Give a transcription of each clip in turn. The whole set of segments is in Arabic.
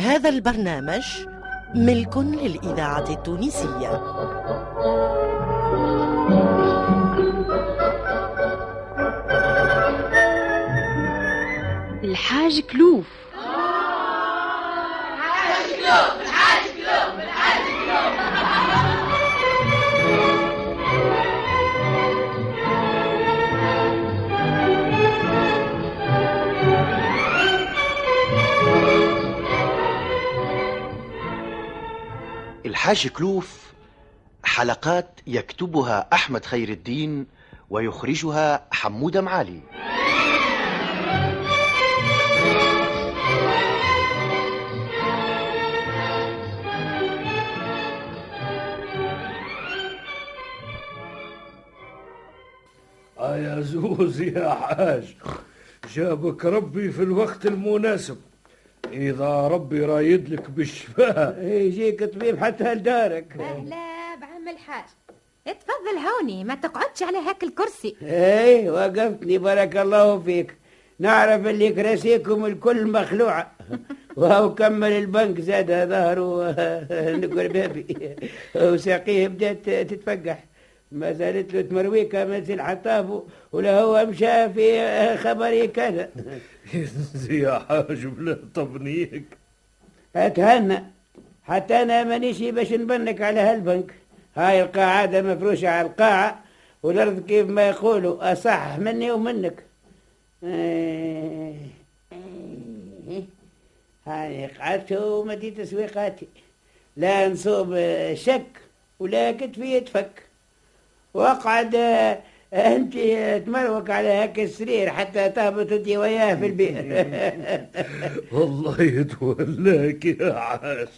هذا البرنامج ملك للإذاعة التونسية. الحاج كلوف. الحاج كلوف حلقات يكتبها أحمد خير الدين ويخرجها حمودة معالي. آه يا زوز يا حاج جابك ربي في الوقت المناسب. إذا ربي رايد لك بالشفاء يجيك طبيب حتى لدارك. أهلا بعم الحاج. اتفضل هوني ما تقعدش على هاك الكرسي. اي وقفتني بارك الله فيك. نعرف اللي كراسيكم الكل مخلوعة وهو كمل البنك زاد ظهره. نقول بابي. وساقيه بدأت تتفقح. ما زالت له تمرويكة مثل حطابه ولا هو مشى في خبري كذا. يا حاج بلا تبنيك اتهنى حتى أنا مانيش باش نبنك على هالبنك. هاي القاعدة مفروشة على القاعة والأرض كيف ما يقولوا أصح مني ومنك. هاي قعدت ومدي تسويقاتي. لا نصوب شك ولا كتفي يتفك وأقعد أنت تمروك على هاك السرير حتى تهبط أنت وياه في البئر والله يتولاك يا عاش.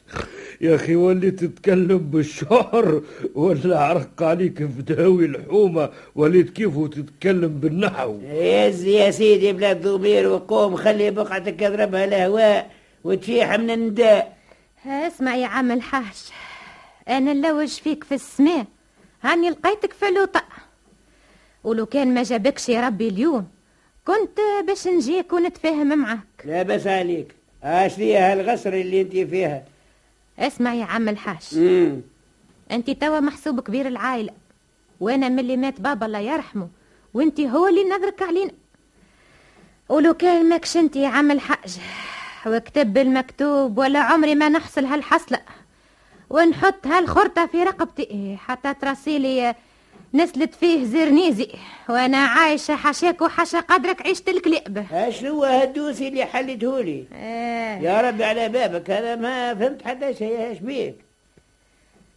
يا أخي ولي تتكلم بالشعر ولا عرق عليك فداوي الحومة وليت كيف تتكلم بالنحو. يز يا سيدي بلا ضمير وقوم خلي بقعتك اضربها الهواء وتفيح من النداء. اسمع يا عم الحاج. أنا نلوج فيك في السماء. هاني لقيتك في لوطة. ولو كان ما جابكش يا ربي اليوم. كنت باش نجيك ونتفاهم معك لا بس عليك. اش فيها الغسر اللي انت فيها؟ اسمع يا عم الحاج. مم. انت توا محسوب كبير العائلة. وأنا من اللي مات بابا الله يرحمه. وانت هو اللي نذرك علينا. ولو كان ماكش انت يا عم الحاج. وكتب المكتوب ولا عمري ما نحصل هالحصلة. ونحط هالخرطة في رقبتي. حتى تراسيلي نسلت فيه زرنيزي وأنا عايشة حشاك وحشا قدرك عيشة الكلاب اش هو هالدوسي اللي حلتهولي آه. يا ربي على بابك أنا ما فهمت حتى شيء اش بيك؟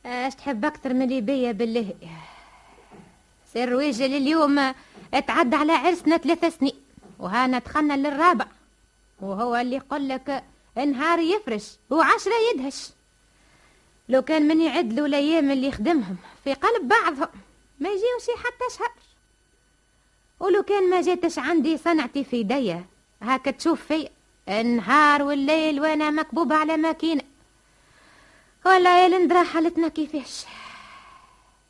اش تحب أكثر من اللي بيا بالله؟ سر ويجل اليوم اتعدى على عرسنا ثلاث سنين وهانا دخلنا للرابع وهو اللي يقول لك نهار يفرش وعشرة يدهش. لو كان من يعد الأيام اللي يخدمهم في قلب بعضهم ما يجيوش حتى شهر. ولو كان ما جاتش عندي صنعتي في يديا. هاك تشوف في النهار والليل وأنا مكبوبة على ماكينة. ولا يا لندرا حالتنا كيفاش؟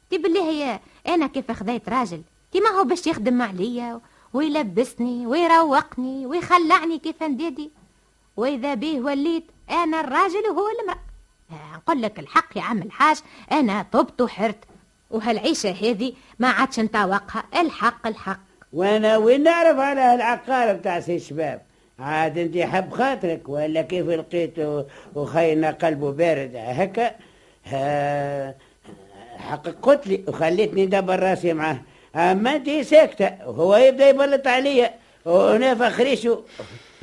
تي بالله هي أنا كيف خذيت راجل؟ تي ما هو باش يخدم عليا ويلبسني ويروقني ويدلعني كيف نديدي؟ وإذا بيه وليت أنا الراجل وهو المرأة. آه، نقول لك الحق يا عم الحاج أنا طبت وحرت. وهالعيشة هذه ما عادش نطاوقها الحق الحق. وأنا وين نعرف على هالعقارة بتاع سي الشباب عاد انت حب خاطرك ولا كيف لقيت وخينا قلبه بارد؟ هكا. ها حقك قتلي وخليتني ندبر راسي معاه. أما انت ساكتة وهو يبدأ يبلط عليا وأنا فخريشو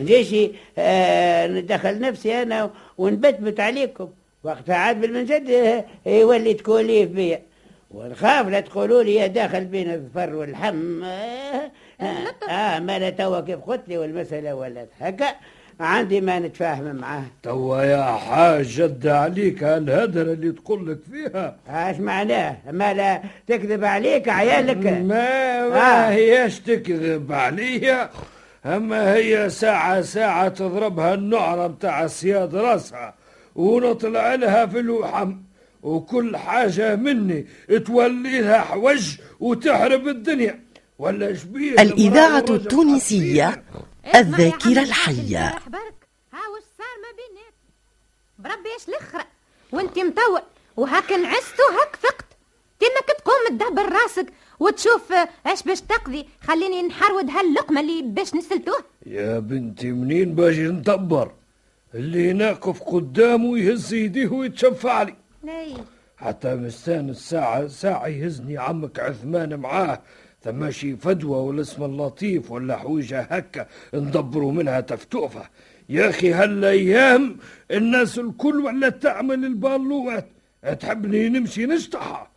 نجيشي آه ندخل نفسي أنا ونبتبت عليكم. وقتها عاد بالمنجد آه، يولي تكوليف بيا. ونخاف لا تقولوا لي يا داخل بين الظفر والحم. آه, آه, ما لا توا كيف قلت لي والمسألة ولات هكا عندي ما نتفاهم معاه. توا يا حاج جد عليك هالهدرة اللي تقول لك فيها. إيش معناه؟ ما لا تكذب عليك عيالك؟ ما ما آه. هيش تكذب عليا؟ أما هي ساعة ساعة تضربها النعرة متاع سياد راسها ونطلع لها في الوحم وكل حاجة مني توليها حوج وتحرب الدنيا. ولا شبيه الإذاعة التونسية الذاكرة الحية. برك ها وش صار ما بينات بربي إيش الاخرى وأنت مطول وهاك نعست وهاك فقت. تمك تقوم تدبر راسك وتشوف إيش باش تقضي. خليني نحرود هاللقمة اللي باش نسلتوه. يا بنتي منين باجي ندبر اللي ناقف قدامه يهز يديه ويتشفع لي. لاي حتى مستانس ساعة ساعة يهزني عمك عثمان معاه. ثم شي فدوى ولا اسم اللطيف ولا حويجة هكا ندبروا منها تفتوفة. يا أخي هالأيام الناس الكل ولا تعمل البالوات. تحبني نمشي نشطحها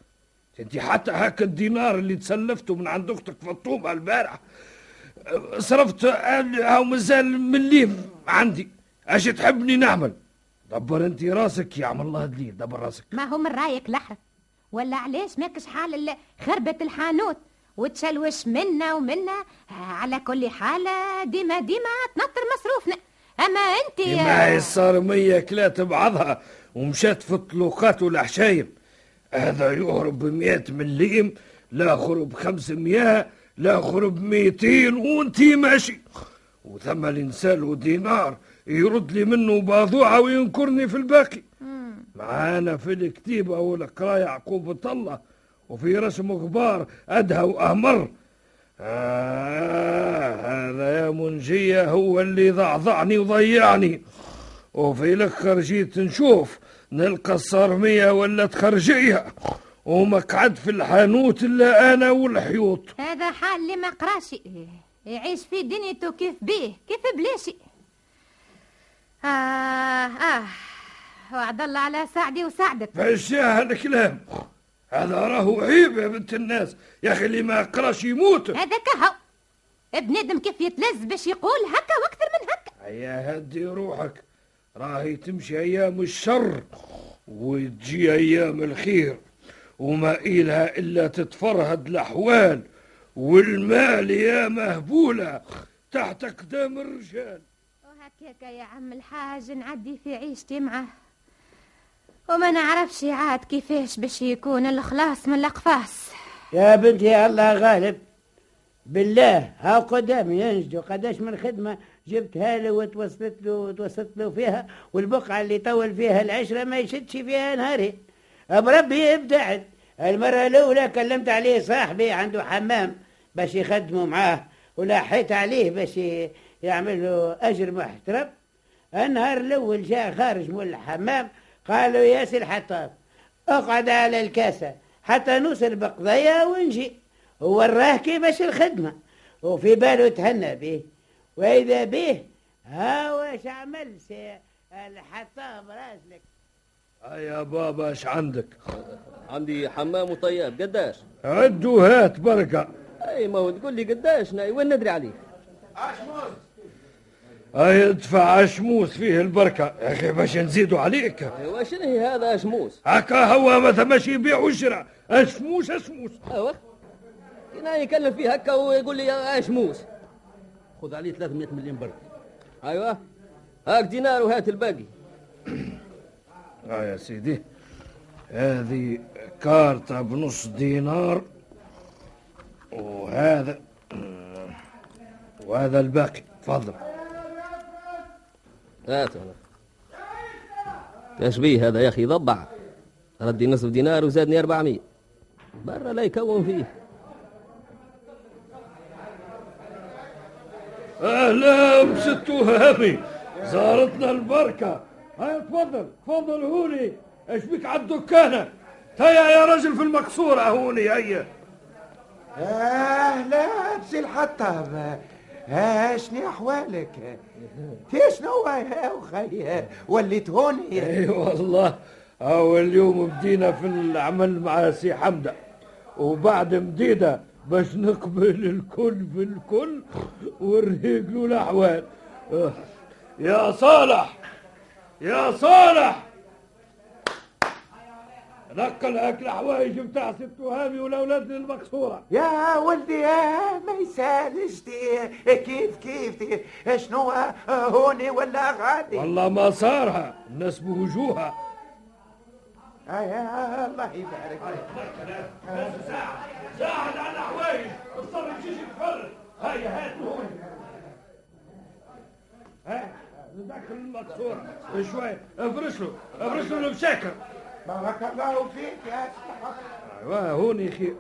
أنت حتى هاك الدينار اللي تسلفته من عند أختك فطومة البارح صرفت هاو مازال مليم عندي. أش تحبني نعمل؟ دبر انت راسك يا عم الله دليل دبر راسك. ما هو من رايك لحظة ولا علاش ماكش حال خربت الحانوت؟ وتشلوش منا ومنا على كل حالة ديما ديما تنطر مصروفنا. أما أنت ما هي صار مية كلات بعضها ومشات في الطلوقات والحشايم هذا يهرب بمئة مليم لا خرب خمسمية لا خرب ميتين وانتي ماشي. وثم الإنسان ودينار يرد لي منه باضوعة وينكرني في الباقي. معانا في الكتيبة والقراية يعقوب الله وفي رسم غبار أدهى وأهمر. آه هذا يا منجية هو اللي ضعضعني وضيعني. وفي الأخر جيت نشوف نلقى الصارمية ولا تخرجية ومقعد في الحانوت إلا أنا والحيوط. هذا حال اللي ما قراشي يعيش في دنيته كيف بيه كيف بلاشي. آه آه. وعد الله على سعدي وسعدك. فالشاه هالكلام هذا راهو عيب يا بنت الناس. يا أخي اللي ما يقراش يموت. هذا كهو. بنادم كيف يتلز باش يقول هكا وأكثر من هكا؟ هيا هدي روحك. راهي تمشي أيام الشر وتجي أيام الخير. وما إلها إلا تتفرهد الأحوال. والمال يا مهبولة تحت أقدام الرجال. وهكاك يا عم الحاج نعدي في عيشتي معه. وما نعرفش عاد كيفاش باش يكون الخلاص من الأقفاص. يا بنتي الله غالب. بالله ها قدامي ينجدوا قداش من خدمة جبتها له وتوصلت له وتوصلت له فيها والبقعة اللي طول فيها العشرة ما يشدش فيها نهارين بربي ابتعد المرة الأولى كلمت عليه صاحبي عنده حمام باش يخدموا معاه ولاحيت عليه باش يعمل له أجر محترم. النهار الأول جاء خارج من الحمام قالوا يا سي الحطاب اقعد على الكاسة حتى نوصل بقضية ونجي. ووراه كيفاش الخدمة؟ وفي باله تهنى به. وإذا به ها واش عمل سي الحطاب راسلك؟ يا بابا اش عندك؟ عندي حمام وطياب قداش؟ عدوا هات بركة. أي ما هو تقول لي قداش ناي وين ندري عليه هاي ادفع شموس فيه البركة. يا أخي باش نزيدوا عليك. ايوا شنو هي هذا شموس هكا هو ما ثماش يبيع ويشرى أشموس أشموس. ايوا هنا يكلم فيه هكا ويقول لي يا شموس خذ عليه 300 مليون برك. ايوا هاك دينار وهات الباقي. آه يا سيدي. هذه كارتة بنص دينار. وهذا وهذا الباقي. تفضل. هات. إيش بيه هذا يا أخي ضبع. ردي نصف دينار وزادني 400 برا لا يكون فيه. أهلا بست وهامي زارتنا البركة. هاي تفضل تفضل هوني. إيش بك على الدكانة؟ تيا يا رجل في المقصورة هوني هيا. أهلا سي الحطاب ها شنو احوالك في شنو يا أخي وليت هوني. إي والله. أول يوم بدينا في العمل مع سي حمدة. وبعد مديدة باش نقبل الكل في الكل ونريق له الأحوال. يا صالح! يا صالح! نقل هاك الحوايج بتاع ست وهامي والأولاد المقصوره يا ولدي يا ما يسالش دي كيف كيف دي شنو هوني ولا غادي؟ والله ما صارها الناس بوجوهها آه الله يبارك. ساعد على الحوايج اضطر تجيش تفرج هيا هات هون ها؟ دخل المقصورة شوي افرش له. افرش له المشاكل بارك الله فيك يا سي أيوه هوني خير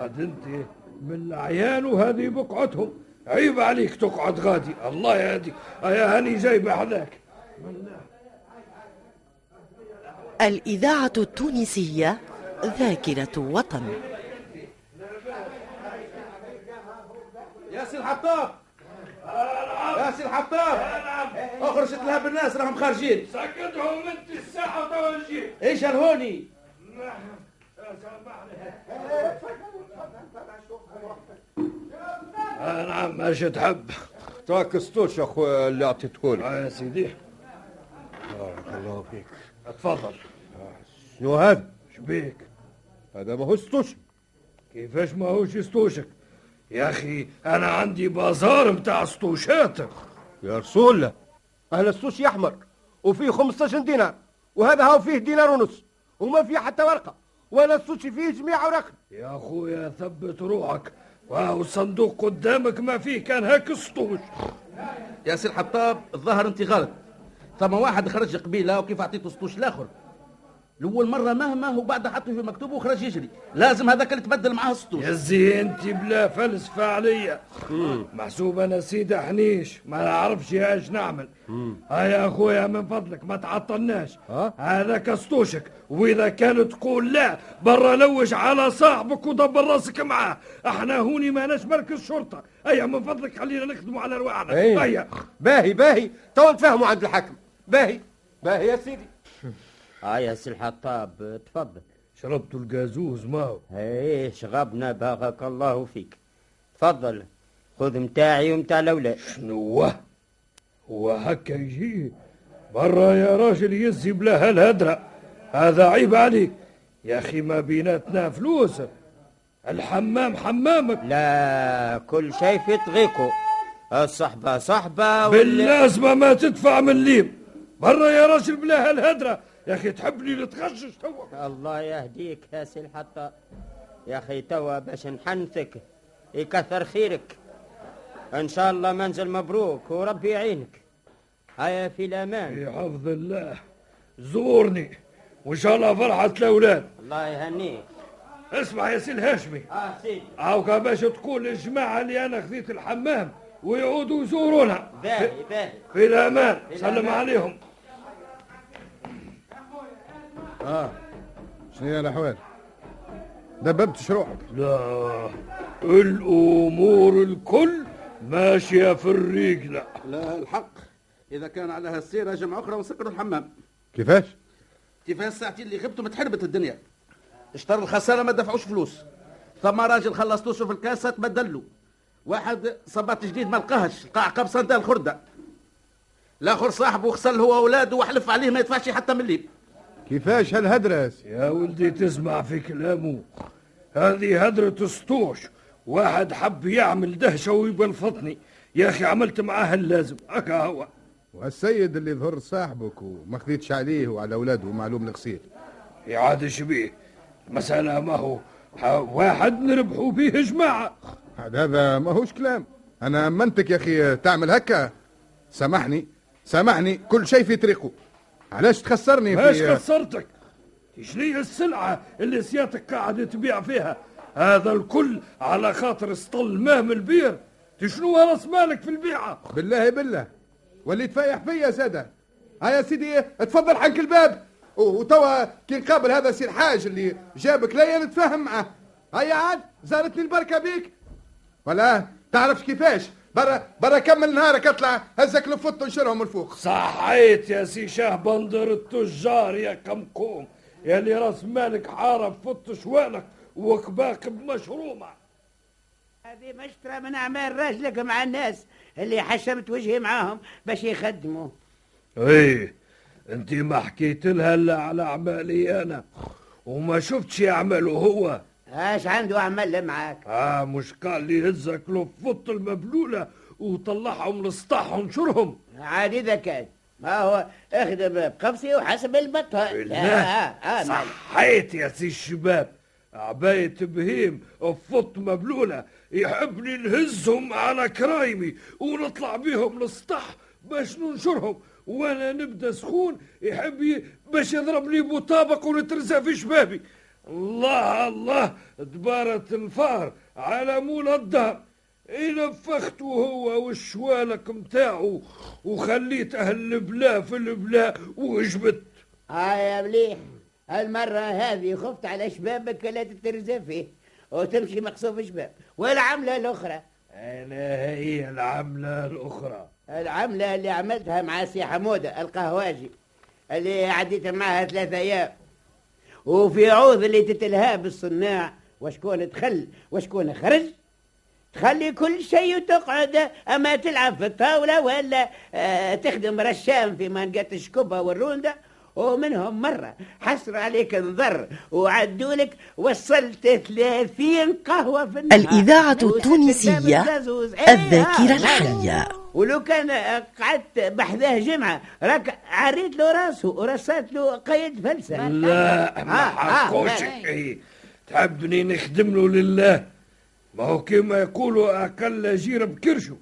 عاد أنت من العيان وهذه بقعتهم. عيب عليك تقعد غادي. الله يهديك. يا هاني جايبه حذاك الإذاعة التونسية ذاكرة وطن يا سي الحطاب يا سي الحطاب اخرج تلهب الناس راهم خارجين. سكتهم انت الساعة وتوجيه. إيش الهوني؟ آه نعم ماشي تحب. هاك سطوش اخويا اللي اعطيتهولي آه يا سيدي. بارك الله فيك. تفضل شنو هذا؟ شبيك هذا ما هو سطوشي كيفاش ما هوش سطوشك يا أخي أنا عندي بازار متاع سطوشات يا رسول الله. هذا سطوشي احمر وفيه 15 دينار وهذا هو فيه دينار ونص وما فيه حتى ورقة وأنا السوشي فيه جميع اوراق يا أخويا ثبت روحك. وهو الصندوق قدامك ما فيه كان هيك سطوش يا سي الحطاب الظاهر انت غلط ثم واحد خرج قبيلة وكيف أعطيته سطوش الآخر؟ الأول مرة مهما وبعد حطه في مكتوبه وخرج يجري. لازم هذاك اللي تبدل معاه سطوش يا زي انت بلا فلسفة عليا محسوب أنا سيدة حنيش ما نعرفش إيش نعمل. هيا يا أخويا من فضلك ما تعطلناش. ها؟ هذا سطوشك وإذا كان تقول لا برا لوش على صاحبك ودبر راسك معاه. أحنا هوني ماناش مركز شرطة. هيا من فضلك خلينا نخدموا على رواحنا إيه. هيا. باهي باهي. تو نتفاهموا عند الحكم. باهي. باهي يا سيدي. آه يا سي الحطاب تفضل. شربتوا الجازوز ماهو إيه شغبنا بارك الله فيك. تفضل. خذ متاعي ومتاع الاولاد شنو هو؟ هو هكا يجي؟ برا يا راجل يزي بلا هالهدرة هذا عيب عليك. يا أخي ما بيناتنا فلوس. الحمام حمامك. لا كل شيء في طريقه. الصحبة صحبة وال- باللازمة ما تدفع من ليم. برا يا راجل بلا هالهدرة يا أخي تحبني نتغشش توا؟ الله يهديك يا سي الحطاب يا أخي توا باش نحنثك يكثر خيرك. إن شاء الله منزل مبروك وربي يعينك. هيا في الأمان. في حفظ الله. زورني وإن شاء الله فرحة الأولاد. الله يهنيك. اسمع يا سي الهاشمي آه سيدي عاوكا باش تقول للجماعة اللي أنا خذيت الحمام ويعودوا يزورونا باهي باهي. في الأمان. في سلم. عليهم. آه. شنو هي الأحوال؟ دببت روحك؟ لا الأمور الكل ماشية في الرجلة لا. الحق. إذا كان على هالسيره جمعه أخرى ونسكروا الحمام. كيفاش؟ كيف الساعتين اللي غبتوا متحربت الدنيا. اشترى الخسارة ما دفعوش فلوس. ثم راجل خلص توشه في الكاسه تبدل له واحد صبات جديد ما لقاهش لقى عقب صندال الخرده الآخر صاحبه غسل هو واولاده وحلف عليه ما يدفعش حتى مليم. كيفاش هالهدرة يا ولدي تسمع في كلامه. هذه هدرة سطوش. واحد حب يعمل دهشة ويبلفطني يا أخي عملت معاه اللازم. هكا هو. والسيد اللي ظهر صاحبك وما خذيتش عليه وعلى أولاده معلوم الغسيل يعاد شبيه. المسألة ما هو. ح- واحد نربحوا به جماعة. عاد هذا ما هوش كلام. أنا امنتك يا أخي تعمل هكا. سامحني. سامحني. كل شيء في طريقه. علاش تخسرني في خسرتك؟ شنو السلعة اللي سيادتك قاعد تبيع فيها؟ هذا الكل على خاطر سطل مهم البير. تشنو راس مالك في البيعة؟ بالله بالله. واللي تفايح فيا سادة. ها يا سيدي تفضل حنك الباب. وتوا كي نقابل هذا سي الحاج اللي جابك ليا نتفاهم معاه هيا عاد زارتني البركة بيك. ولا تعرفش كيفاش؟ برا برا كمل نهارك اطلع هزك لفوت ونشرهم الفوق. صحيت يا سي شاه بندر التجار يا كمكوم يا اللي راس مالك حارب فط شوالك وكباك بمشرومة. هذه مشترى من أعمال راجلك مع الناس اللي حشمت وجهي معاهم باش يخدموا. إيه انت ما حكيت لها إلا على أعمالي أنا وما شفتش يعمله هو. اش عنده اعمال معاك؟ آه مش قال لي هزك له فط المبلولة وطلعهم لسطح ونشرهم عادي إذا كان. ما هو اخدم بقفصي وحسب البطه بالله. آه آه آه صحيت يا سي الشباب. عباية بهيم فط مبلولة. يحبني نهزهم على كرايمي ونطلع بيهم للسطح باش ننشرهم. وأنا نبدأ سخون يحب باش يضربني بطابق ونترزع في شبابي. الله الله دبارة الفار على مول الدهر. نفخته هو والشوالك متاعه وخليت أهل البلا في البلا وجبت. هاي مليح هالمرة هذه خفت على شبابك لا تترزى فيه وتمشي مقصوف شباب. والعملة الأخرى؟ أنا هي العملة الأخرى. العملة اللي عملتها مع سي حمودة القهواجي اللي عديت معها ثلاثة أيام. وفي عوض اللي تتلهى بالصناع. وشكون دخل وشكون خرج؟ تخلي كل شيء وتقعد. أما تلعب في الطاولة ولا آه تخدم رشام في منقه الشكوبه والرونده ومنهم مرة حسر عليك انذر وعدولك وصلت 30 قهوة في النهار. الإذاعة التونسية. إيه، الذاكرة آه، الحية. ولو كان قعدت بحذاه جمعة راك عريت له راسه ورصات له قيد فلسة. لا. ما آه، آه، حقوش لا. إيه. تحبني نخدم له لله. ما هو كما يقولوا أقل جير بكرشه.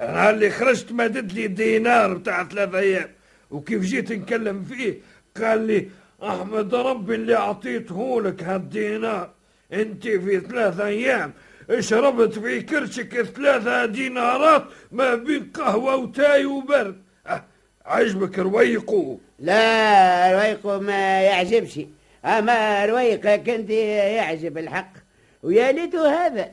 أنا اللي خرجت مدد لي دينار بتاع ثلاثة أيام. وكيف جيت نكلم فيه؟ قال لي أحمد ربي اللي أعطيته لك هالدينار. أنت في ثلاثة أيام شربت في كرشك ثلاثة دينارات ما بين قهوة وتاي وبرد. أه عجبك رويقو لا رويقه ما يعجبش. أما رويقك أنت يعجب الحق. ويا ليتو هذا.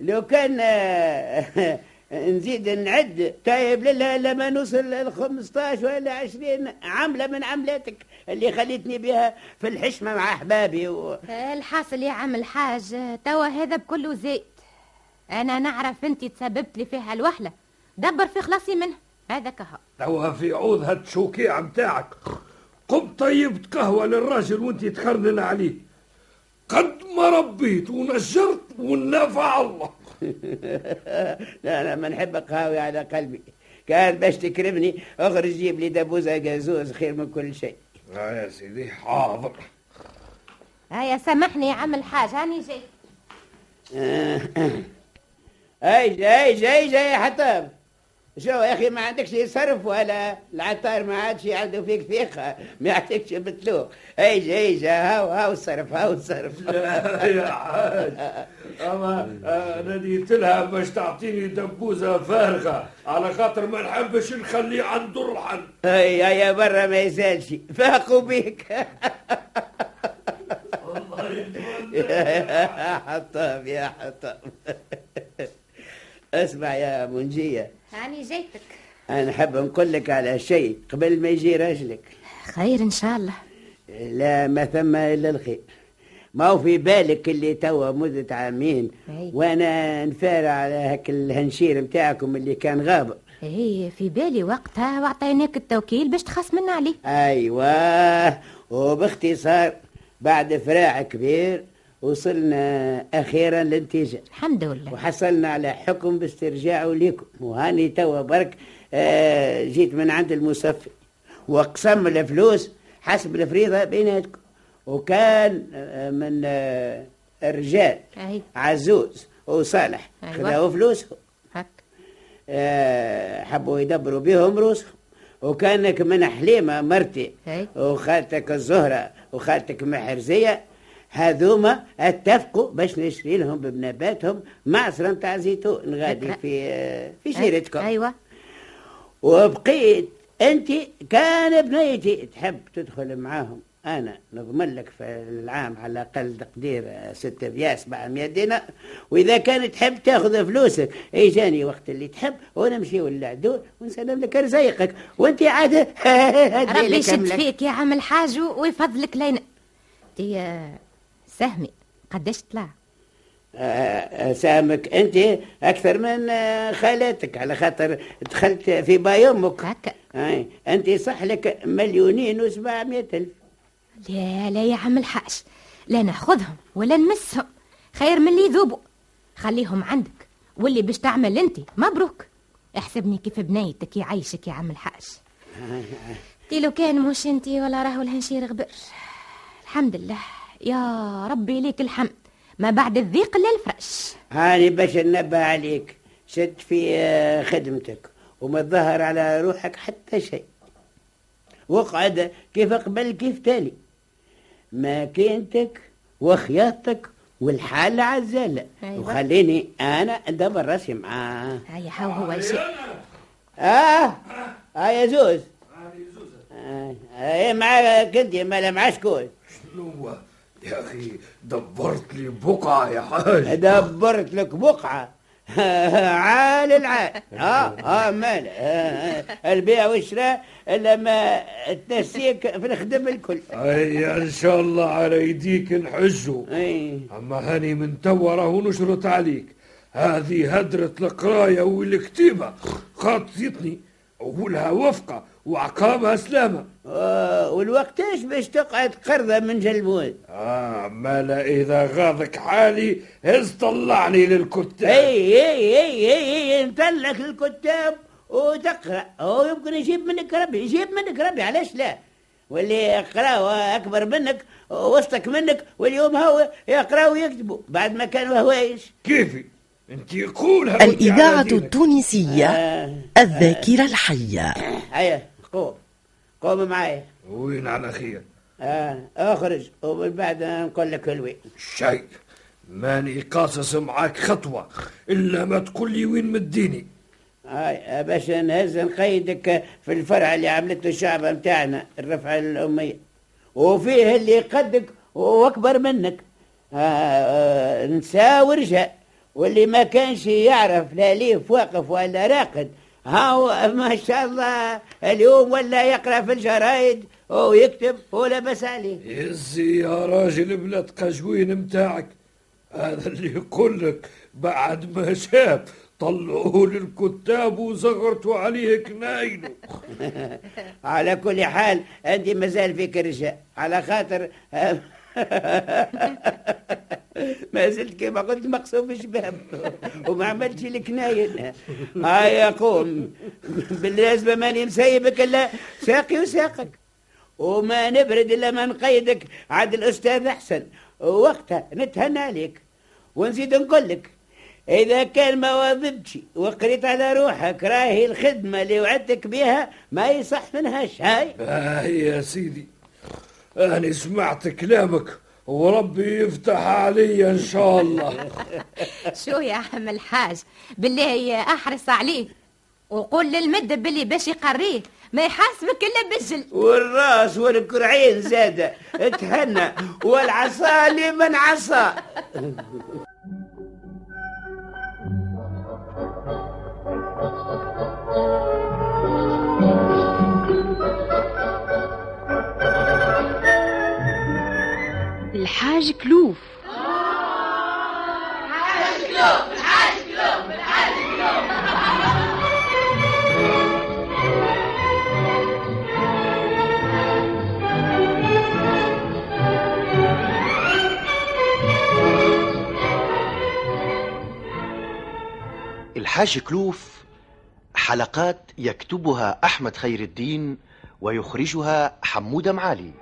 لو كان نزيد نعد. طيب لله لما نوصل ل 15 ولا 20 عمله من عملاتك اللي خليتني بها في الحشمة مع أحبابي و... الحاصل يا عم الحاج توا هذا بكله زيت. أنا نعرف أنت تسببت لي فيها الوحله دبر في خلاصي منها هذا كها توا في عوض هالشوكيع متاعك. قم طيبت قهوة للراجل وأنت تخرنن عليه. قد ما ربيت ونجرت والنفع الله. لا أنا ما نحب قهوي على قلبي. كان باش تكرمني اخرج جيب لي دبوزه جازوز خير من كل شيء. آه يا سيدي حاضر. هيا سامحني يا عم الحاج هاني جاي. أي جاي جاي جاي يا حطاب شو يا أخي ما عندكش صرف ولا؟ العطار ما عادش عنده فيك ثقة. ما يعطيكش بتلوق اي جاي جا هاو هاو الصرف هاو الصرف لا يا حاج. أما آه، نديت لها باش تعطيني دبوزة فارغة. على خاطر ما نحبش نخليه عنده الرحل اي يا برا ما يسالش فاقوا بيك. الله. يا حطاب يا حطاب اسمع يا منجيه هاني جيتك أنا نحب نقول لك على شيء قبل ما يجي راجلك خير إن شاء الله. لا ما ثم إلا الخير. ما هو في بالك اللي توا مدة عامين أي. وأنا نفارع على هاك الهنشير متاعكم اللي كان غاب. إيه في بالي وقتها وعطيناك التوكيل باش تخصمنا عليه أيوه وباختصار بعد فراع كبير وصلنا أخيرا للنتيجة. الحمد لله. وحصلنا على حكم باسترجاعه لكم وهاني توا برك آه جيت من عند المصفي. وقسم الفلوس حسب الفريضة بيناتكم. وكان آه من آه الرجال عزوز وصالح أيوة. خذوا فلوسهم. آه حبوا يدبروا بهم روسهم وكانك من حليمة مرتي. أي. وخالتك الزهرة وخالتك محرزية. هذوما اتفقوا باش نشري لهم بنباتهم معصره نتاع زيتون غادي. في آه، في شيرتكم. أيوه. وبقيت أنت كان بنيتي تحب تدخل معاهم. أنا نضمن لك في العام على الأقل تقدير ستة بياس 700 دينار وإذا كان تحب تأخذ فلوسك اجاني وقت اللي تحب ونمشي للعدو ونسلم لك رزيقك وأنت عاد ربي يشد فيك يا عم الحاج ويفضلك لينا تي آه، سهمي. قداش طلع؟ آه، سامك أنت أكثر من آه، خالاتك. على خاطر دخلت في باي أمك هكا. أي أنت صح لك مليونين وسبعمية ألف. لا لا يا عم الحاج لا ناخذهم ولا نمسهم. خير من اللي يذوبوا. خليهم عندك. واللي باش تعمل أنت مبروك. احسبني كيف بنيتك يعيشك يا عم الحاج تي لو كان مش أنت ولا راهو الهنشير غبر. الحمد لله. يا ربي ليك الحمد. ما بعد الضيق الا الفرش هاني باش ننبه عليك. شد في آه، خدمتك وما تظهر على روحك حتى شيء. واقعد كيف قبل كيف تالي. ماكينتك وخياطتك والحالة عزالة أيوة. وخليني أنا أدبر راسي معاه. هيا هو هو شيء آه آه يا زوز. آه آه معاك أنت ما لا مع شكون؟ شنو يا أخي دبرت لي بقعة يا حاج. دبرت لك بقعة؟ عال العال. آه آه مال. آه آه. البيع والشراء الا ما تنسيك في الخدم الكل. أي إن شاء الله على يديك نحجوا أي. أما هاني من توا راهو نشرط عليك. هذه هدرة القراية والكتيبة. خاطيتني. ولها وفقة. وعقابها سلامة آه والوقتاش باش تقعد قرضة من جلبون آه مالا إذا غاضك حالي هز طلعني للكتاب. إي إي إي إي إي نطلق الكتاب وتقرأ. هو يمكن يجيب منك ربي يجيب منك ربي علاش لا؟ واللي يقراو أكبر منك وسطك منك واليوم هو يقراو ويكتبوا بعد ما كانوا هوايش كيفي؟ أنت يقولها الإذاعة التونسية آه. الذاكرة الحية. هيا قوم قوم معايا وين على خير؟ آه اخرج ومن بعد نقول لك الوين شيء ماني قاصص معاك خطوة إلا ما تقول لي وين مديني. هاي باش نهز نقيدك في الفرع اللي عملته الشعب متاعنا الرفعة الأمية. وفيه اللي قدك وأكبر منك. آه آه نساء ورجال واللي ما كانش يعرف لا ليف واقف ولا راقد. هاو ما شاء الله اليوم ولا يقرأ في الجرايد ويكتب ولا بس عليه. يزي يا راجل بلاد قجوين متاعك. هذا اللي يقول لك بعد ما شاف طلعوه للكتاب وزغرتوا عليه كناينه. على كل حال أنت مازال فيك رجاء على خاطر ما زلت كما قلت مقصوف شباب. وما عملتش الكناين هاي قوم. باللازمة ماني مسيبك إلا ساقي وساقك. وما نبرد إلا ما نقيدك. عاد الأستاذ أحسن. وقتها نتهنى عليك. ونزيد نقول لك إذا كان ما واظبتش وقريت على روحك راهي الخدمة اللي وعدتك بها ما يصح منهاش. هاي. آه يا سيدي. أنا سمعت كلامك وربي يفتح علي إن شاء الله. شو يا عم الحاج؟ بالله أحرص عليه وقول للمدب باللي باش يقريه ما يحاسبك إلا بالجل. والراس والكرعين زادة تهنى والعصا لمن عصى الحاج كلوف. الحاج كلوف حلقات يكتبها أحمد خير الدين ويخرجها حمودة معالي.